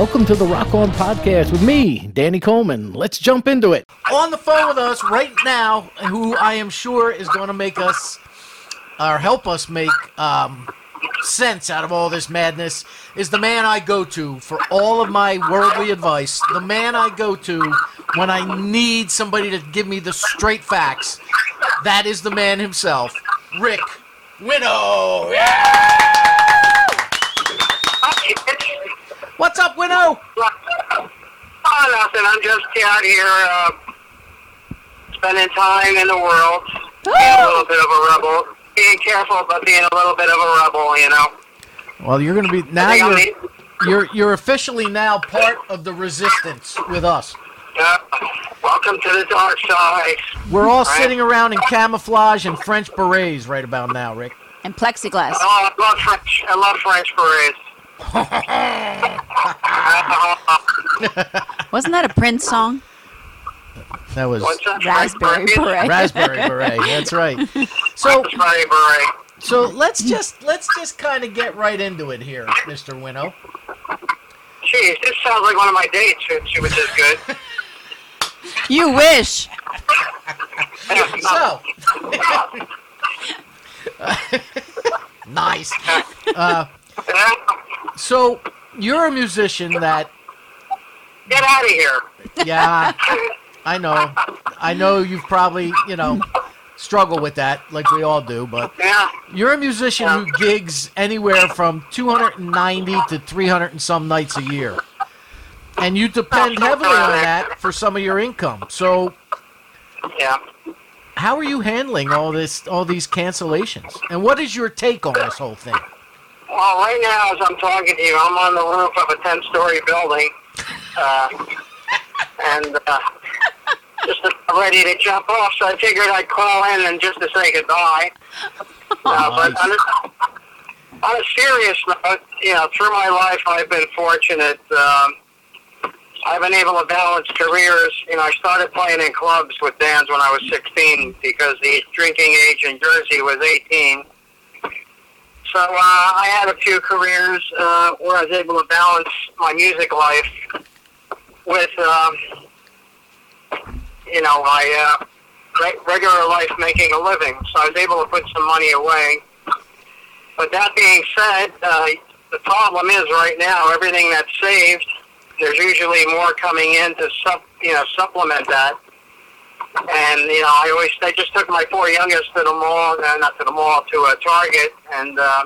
Welcome to the Rock On Podcast with me, Danny Coleman. Let's jump into it. On the phone with us right now, who I am sure is going to make us, or help us make um, sense out of all this madness, is the man I go to for all of my worldly advice. The man I go to when I need somebody to give me the straight facts. That is the man himself, Rick Winow. Yeah! What's up, Winow? Oh, nothing. I'm just out here uh, spending time in the world, being a little bit of a rebel, being careful, about being a little bit of a rebel, you know. Well, you're going to be now. I think I'm You're, you're you're officially now part of the resistance with us. Uh, welcome to the dark side. We're all Right. sitting around in camouflage and French berets right about now, Rick. And plexiglass. Oh, I love French. I love French berets. Wasn't that a Prince song? That was Raspberry beret. raspberry beret. That's right. So Raspberry beret. so let's just let's just kind of get right into it here, Mr. Winow. Jeez, this sounds like one of my dates. If she was this good. You wish. So nice. Uh, so you're a musician that Get out of here. yeah, I know. I know you've probably, you know, struggle with that like we all do, but Yeah. you're a musician who gigs anywhere from 290 to 300 and some nights a year. And you depend oh, heavily on that for some of your income. So, Yeah. how are you handling all this all these cancellations? And what is your take on this whole thing? Well, right now, as I'm talking to you, I'm on the roof of a 10-story building, uh, and uh, just ready to jump off. So I figured I'd call in and just to say goodbye. Uh, but on a, on a serious note, you know, through my life, I've been fortunate. Um, I've been able to balance careers. You know, I started playing in clubs with bands when I was 16 because the drinking age in Jersey was 18. So uh, I had a few careers uh, where I was able to balance my music life with, um, you know, my uh, re- regular life making a living. So I was able to put some money away. But that being said, uh, the problem is right now everything that's saved, there's usually more coming in to sup, you know, supplement that. And you know, I always I just took my four youngest to the mall, uh, not to the mall, to a Target, and uh,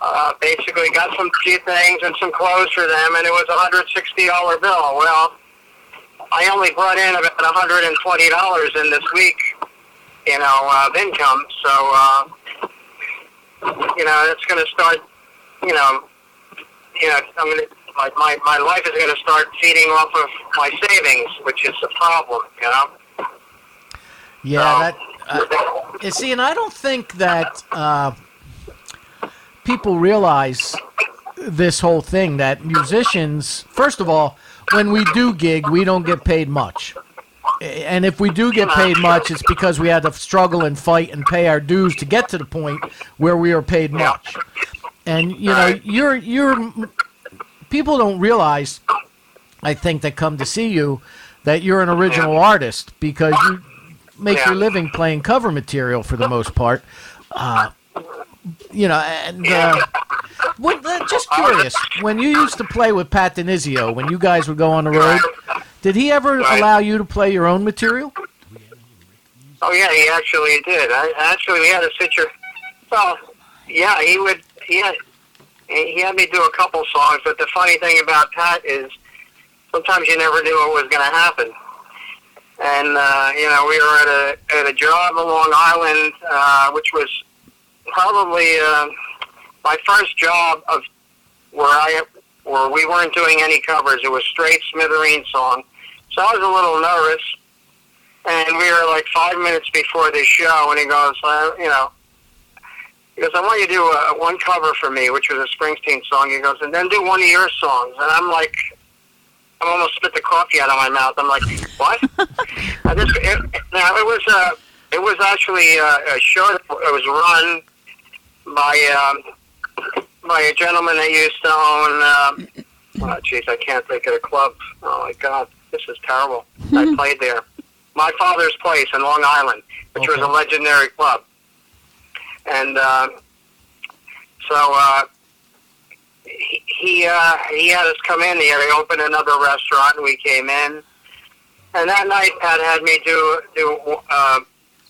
uh, basically got some few things and some clothes for them, and it was a hundred sixty dollar bill. Well, I only brought in about a hundred and twenty dollars in this week, you know, uh, of income. So, uh, you know, it's going to start, you know, you know, I'm going to. My, my, my life is going to start feeding off of my savings, which is a problem, you know. Yeah, that uh, you see, and I don't think that uh, people realize this whole thing that musicians, first of all, when we do gig, we don't get paid much. And if we do get paid much, it's because we had to struggle and fight and pay our dues to get to the point where we are paid much. And you know, you're you're people don't realize, I think, that come to see you, that you're an original artist because you make your living playing cover material for the most part. Uh, you know, and uh, what, uh, just curious, when you used to play with Pat DiNizio, when you guys would go on the road, did he ever Right. allow you to play your own material? Oh yeah, he actually did. I, actually, we had a situation. Well, yeah, he would. He had, he had me do a couple songs, but the funny thing about Pat is sometimes you never knew what was going to happen. And uh, you know, we were at a at a job on Long Island, uh, which was probably uh, my first job of where I where we weren't doing any covers. It was straight Smithereen song. So I was a little nervous and we were like five minutes before the show, and he goes, uh, you know, goes, I want you to do uh, one cover for me, which was a Springsteen song. He goes, and then do one of your songs. And I'm like, I almost spit the coffee out of my mouth. I'm like, what? I just, it, now it was, uh, it was actually uh, a show that it was run by um, by a gentleman that used to own um, Oh, jeez, I can't think of the club. Oh my God, this is terrible. I played there. My father's place in Long Island, which was a legendary club, and uh, so uh, he he, uh, he had us come in. He had to open another restaurant, and we came in. And that night, Pat had me do do uh,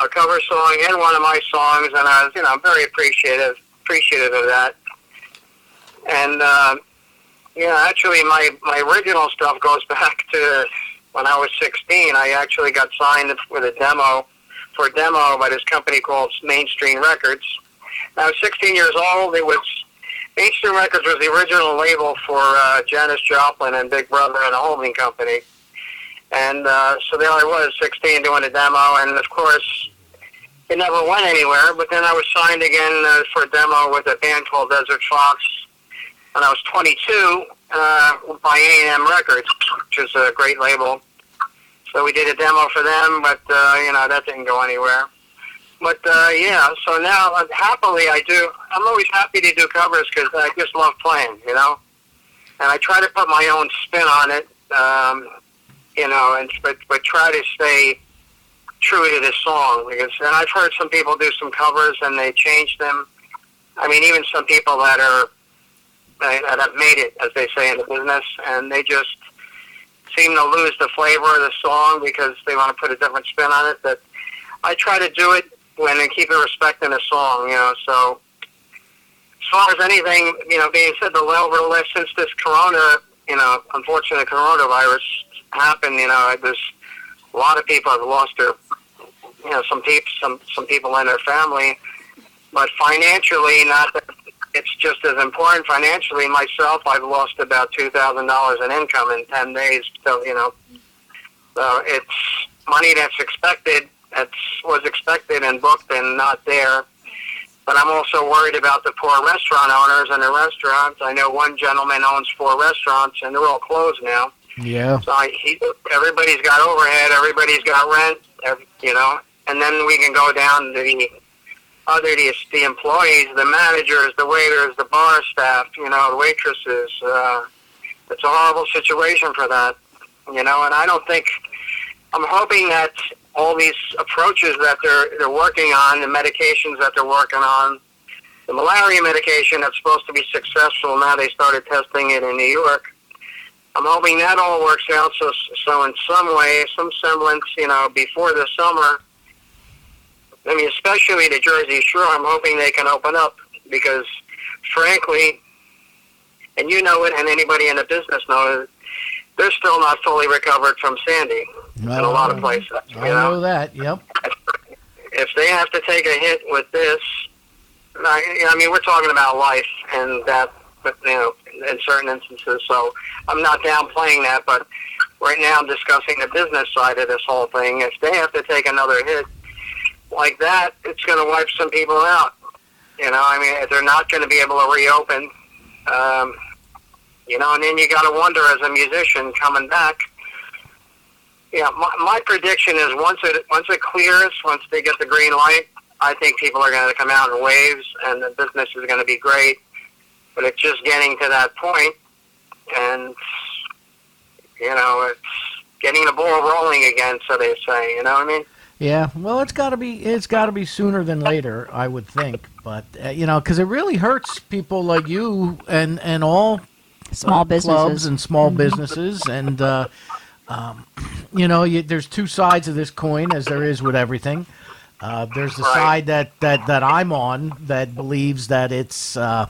a cover song and one of my songs, and I was, you know, very appreciative appreciative of that. And uh, yeah, actually, my my original stuff goes back to when I was 16. I actually got signed with a demo for a demo by this company called Mainstream Records. I was 16 years old. It was Mainstream Records was the original label for uh, Janis Joplin and Big Brother and a holding company. And uh, so there I was, 16, doing a demo, and of course, it never went anywhere. But then I was signed again uh, for a demo with a band called Desert Fox, and I was 22 uh, by A&M Records, which is a great label. So we did a demo for them, but uh, you know that didn't go anywhere. But uh, yeah, so now uh, happily I do. I'm always happy to do covers because I just love playing, you know. And I try to put my own spin on it, um, you know, and but but try to stay true to the song because. And I've heard some people do some covers and they change them. I mean, even some people that are that have made it, as they say in the business, and they just seem to lose the flavor of the song because they want to put a different spin on it. But I try to do it when I keep it respecting the song, you know. So as far as anything, you know, being said, the level less since this corona, you know, unfortunate coronavirus happened, you know, there's a lot of people have lost their, you know, some people, some some people in their family, but financially, not that it's just as important financially. Myself, I've lost about two thousand dollars in income in ten days. So you know, so it's money that's expected, that's was expected and booked and not there. But I'm also worried about the poor restaurant owners and the restaurants. I know one gentleman owns four restaurants, and they're all closed now. Yeah. So I, he, everybody's got overhead, everybody's got rent, every, you know, and then we can go down the other the, the employees, the managers, the waiters, the bar staff, you know, the waitresses. Uh, it's a horrible situation for that, you know, and I don't think. I'm hoping that all these approaches that they're they're working on, the medications that they're working on, the malaria medication that's supposed to be successful. Now they started testing it in New York. I'm hoping that all works out. So, so in some way, some semblance, you know, before the summer. I mean, especially the Jersey Shore. I'm hoping they can open up because, frankly, and you know it, and anybody in the business knows it, they're still not fully recovered from Sandy in a lot of places. You I know, know that. Yep. if they have to take a hit with this, I, I mean, we're talking about life and that, but you know, in certain instances. So I'm not downplaying that, but right now I'm discussing the business side of this whole thing. If they have to take another hit like that, it's going to wipe some people out. You know, I mean, they're not going to be able to reopen. Um, you know, and then you got to wonder as a musician coming back. Yeah, my, my prediction is once it once it clears, once they get the green light, I think people are going to come out in waves, and the business is going to be great. But it's just getting to that point, and you know, it's getting the ball rolling again, so they say. You know what I mean? Yeah, well, it's got to be it's got to be sooner than later, I would think. But uh, you know, because it really hurts people like you and and all Small uh, clubs businesses. and small businesses, and uh, um, you know, you, there's two sides of this coin, as there is with everything. Uh, there's the side that, that that I'm on that believes that it's uh,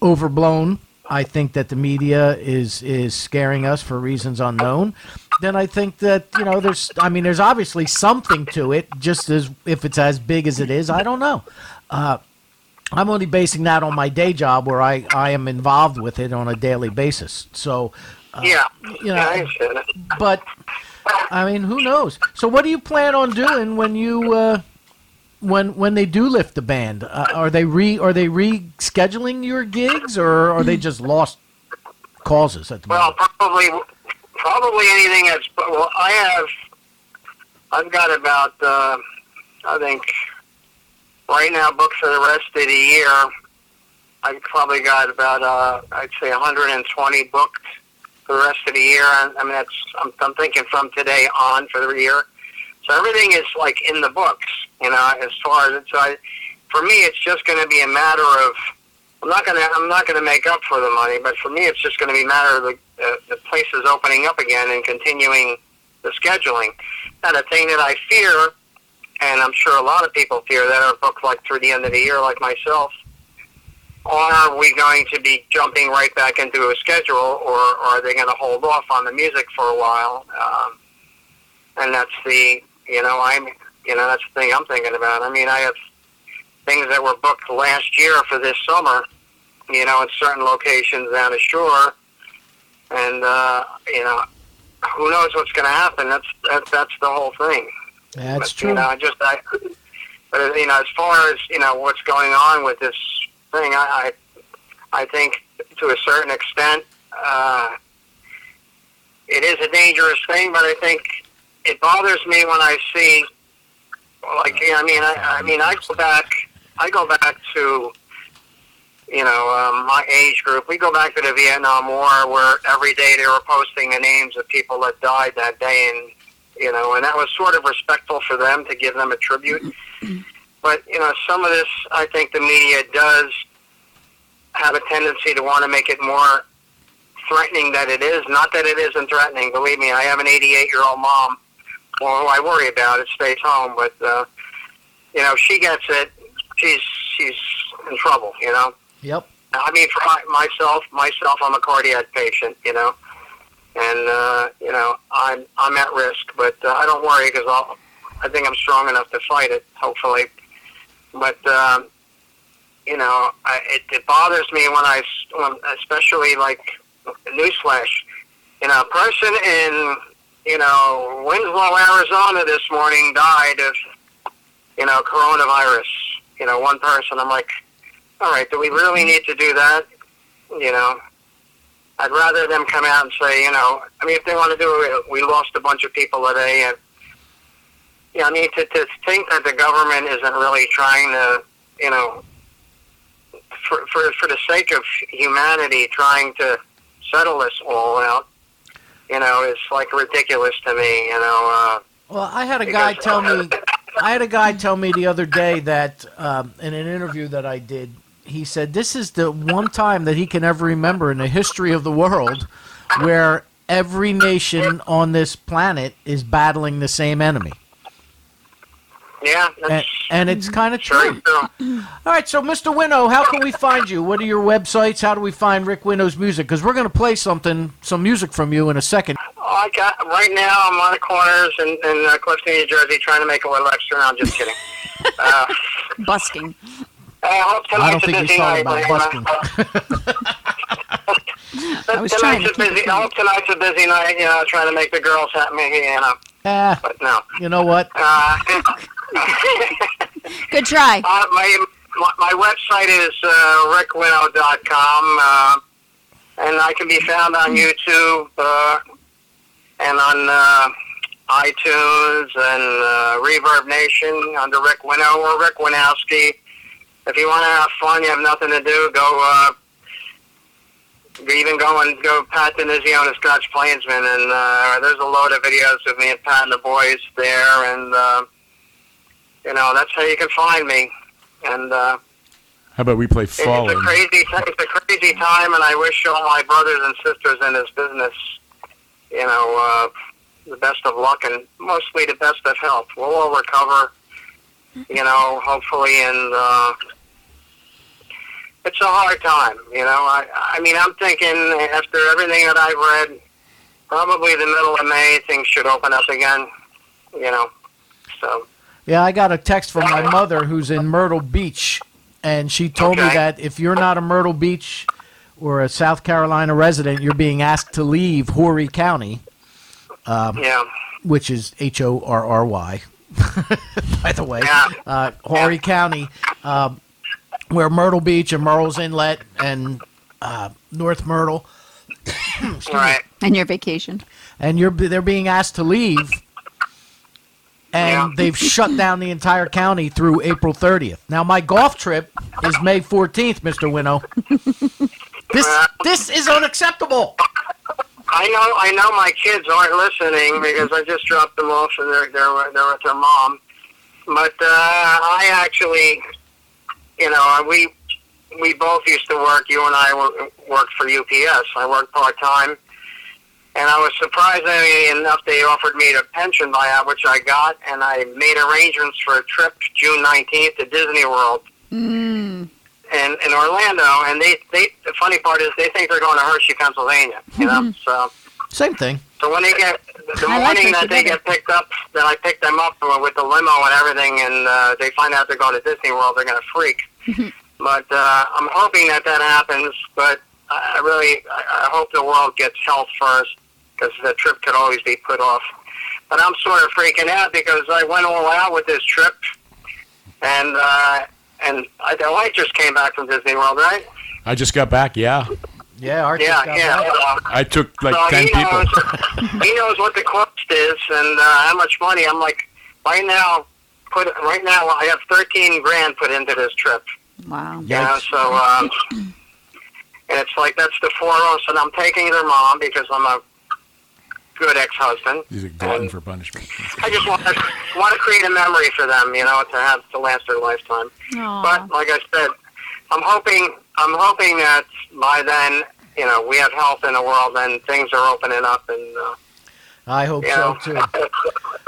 overblown. I think that the media is is scaring us for reasons unknown. Then I think that you know there's I mean there's obviously something to it. Just as if it's as big as it is, I don't know. Uh, I'm only basing that on my day job where I, I am involved with it on a daily basis. So, uh, yeah. you know, yeah, I but I mean, who knows? So, what do you plan on doing when you uh, when when they do lift the ban? Uh, are they re are they rescheduling your gigs, or are they just lost causes at the Well, moment? probably, probably anything that's. Well, I have. I've got about. Uh, I think. Right now, booked for the rest of the year. I've probably got about. Uh, I'd say 120 booked for the rest of the year. I mean, that's I'm, I'm thinking from today on for the year. So everything is like in the books, you know, as far as it's. So I, for me, it's just going to be a matter of. I'm not gonna. I'm not gonna make up for the money, but for me, it's just going to be a matter of the, uh, the places opening up again and continuing the scheduling. And the thing that I fear, and I'm sure a lot of people fear that are booked like through the end of the year, like myself, are we going to be jumping right back into a schedule, or, or are they going to hold off on the music for a while? Um, and that's the, you know, I'm, you know, that's the thing I'm thinking about. I mean, I have things that were booked last year for this summer, you know, at certain locations down the shore, and uh, you know, who knows what's going to happen? That's that, that's the whole thing. That's but, true. You know, I just I, but you know, as far as you know, what's going on with this thing, I I, I think to a certain extent, uh, it is a dangerous thing. But I think it bothers me when I see, like, I mean, I, I mean, I go back, I go back to. You know, um, my age group. We go back to the Vietnam War, where every day they were posting the names of people that died that day, and you know, and that was sort of respectful for them to give them a tribute. But you know, some of this, I think the media does have a tendency to want to make it more threatening than it is. Not that it isn't threatening. Believe me, I have an 88 year old mom. Who I worry about it stays home, but uh, you know, she gets it, she's she's in trouble. You know. Yep. I mean, for my, myself, myself, I'm a cardiac patient. You know and uh, you know I'm I'm at risk, but uh, I don't worry because I'll I think I'm strong enough to fight it. Hopefully, but um, you know I, it, it bothers me when I when, especially like newsflash, you know, a person in you know Winslow, Arizona this morning died of you know coronavirus. You know, one person. I'm like, all right, do we really need to do that? You know, I'd rather them come out and say, you know, I mean, if they want to do it, we lost a bunch of people today, and yeah, I mean, to, to think that the government isn't really trying to, you know, for for for the sake of humanity, trying to settle this all out, you know, is like ridiculous to me. You know. Uh, Well, I had a guy tell me. I had a guy tell me the other day that um, in an interview that I did, he said this is the one time that he can ever remember in the history of the world where every nation on this planet is battling the same enemy, yeah, and, that's and it's kind of very true. true. All right, so Mr. Winow, how can we find you? What are your websites? How do we find Rick Winow's music? Because we're going to play something, some music from you in a second. I got right now. I'm on the corners in, in uh, Clifton, New Jersey, trying to make a little extra. No, I'm just kidding. uh, Busking. I hope I don't think he's busy talking night. about man. busking. I was trying tonight's to a busy. I hope tonight's a busy night. You know, trying to make the girls happy. You know, Ah, but no. you know what? Uh, Good try. uh, my, my my website is uh, rickwinow.com, uh, and I can be found on YouTube uh, and on uh, iTunes and uh, Reverb Nation under Rick Winow or Rick Winowski. If you want to have fun, you have nothing to do, go. Uh, even go and go Pat DiNizio and Scotch Plainsman, and uh, there's a load of videos of me and Pat and the boys there, and uh, you know that's how you can find me. And uh, How about we play it- it's a crazy, it's a crazy time, and I wish all my brothers and sisters in this business, you know, uh, the best of luck and mostly the best of health. We'll all recover, you know, hopefully, and uh, it's a hard time, you know. I, I mean, I'm thinking after everything that I've read, probably the middle of May things should open up again, you know. So Yeah, I got a text from my mother who's in Myrtle Beach, and she told me that if you're not a Myrtle Beach or a South Carolina resident, you're being asked to leave Horry County, Um, yeah, which is H O R R Y, by the way. Yeah. Uh, Horry County, um, where Myrtle Beach and Murrells Inlet and uh, North Myrtle, all right. And your vacation. and you're they're being asked to leave. And Yeah. they've shut down the entire county through April 30th. Now my golf trip is May 14th, Mr. Winow. This this is unacceptable. I know I know my kids aren't listening because I just dropped them off and they're they're they're with their mom. But uh, I actually, you know, we we both used to work. You and I wor- worked for UPS. I worked part time, and I was surprisingly enough they offered me a pension buyout, which I got, and I made arrangements for a trip June nineteenth to Disney World Mm. In in Orlando. And they they the funny part is they think they're going to Hershey, Pennsylvania. You know, so. Same thing. So when they get the I morning Hershey that they get picked up, then I pick them up with the limo and everything, and uh, they find out they're going to Disney World. They're going to freak. but uh, I'm hoping that that happens. But I I really, I I hope the world gets health first, because the trip could always be put off. But I'm sort of freaking out because I went all out with this trip, and uh, and I, the light just came back from Disney World, right? I just got back. Yeah, Yeah, Art Yeah, just got yeah. back. uh, I took like so ten he people. knows, he knows what the cost is and uh, how much money. I'm like, right now, put right now I have 13 grand put into this trip. Wow. You know, Yikes. so um, and it's like that's the four of us, and I'm taking their mom because I'm a good ex-husband. He's a glutton for punishment. I just want to want to create a memory for them, you know, to have to last their lifetime. Aw. But like I said, I'm hoping I'm hoping that by then, you know, we have health in the world and things are opening up and uh, I hope so know. too.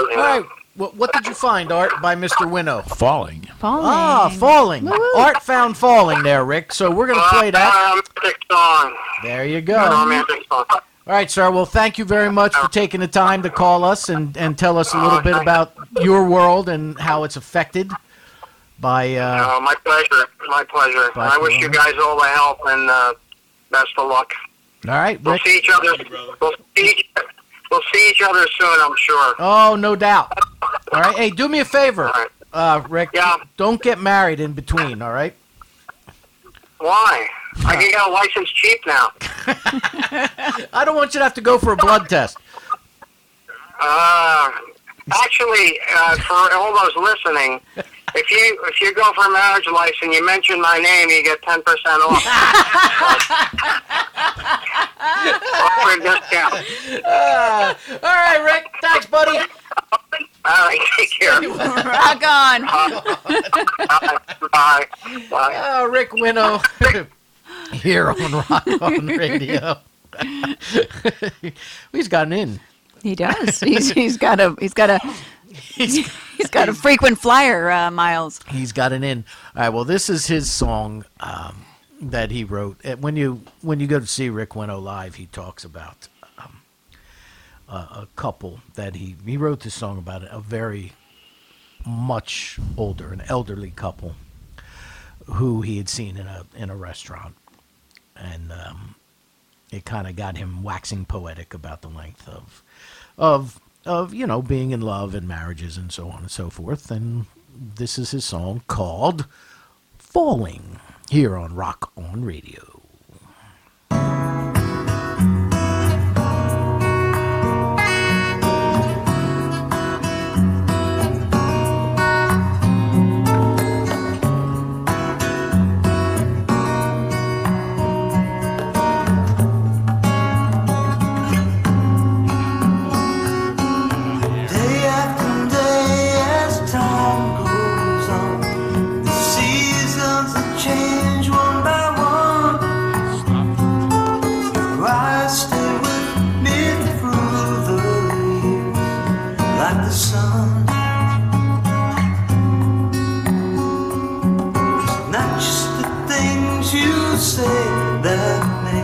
you All know. right. What, what did you find, Art, by Mr. Winow? Falling. Falling. Ah, falling. Woo-woo. Art found falling there, Rick. So we're gonna play that. Uh, romantic song. There you go. romantic song. All right, sir. Well, thank you very much for taking the time to call us and, and tell us a little bit about your world and how it's affected by. Uh, Uh, my pleasure. My pleasure. Bye, I wish you guys all the help and uh, best of luck. all right, We'll see each other. We'll see each, we'll see each other soon. I'm sure. Oh, no doubt. All right. Hey, do me a favor, right. uh, Rick. Yeah. Don't get married in between. All right. Why? I can get a license cheap now. I don't want you to have to go for a blood test. Uh, actually, uh, for all those listening, if you if you go for a marriage license, you mention my name, you get ten percent off. Offer a discount. Uh, all right, Rick. Thanks, buddy. All right, take care. Rock on. Bye. Bye. Uh, Rick Winow here on Rock On Radio. He's gotten in. He does. He's, he's got a he's got a He's, he's got a frequent flyer, uh, Miles. he's gotten in. All right. Well, this is his song um, that he wrote. Uh, When you when you go to see Rick Winow live, he talks about um, a, a couple that he he wrote this song about a very much older, an elderly couple who he had seen in a in a restaurant, and um, it kind of got him waxing poetic about the length of of of you know being in love and marriages and so on and so forth. And this is his song called "Falling" here on Rock On Radio. You say that make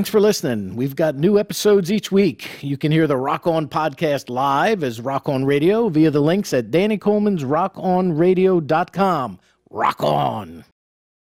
Thanks for listening. We've got new episodes each week. You can hear the Rock On podcast live as Rock On Radio via the links at Danny Coleman's rockonradio.com. Rock on.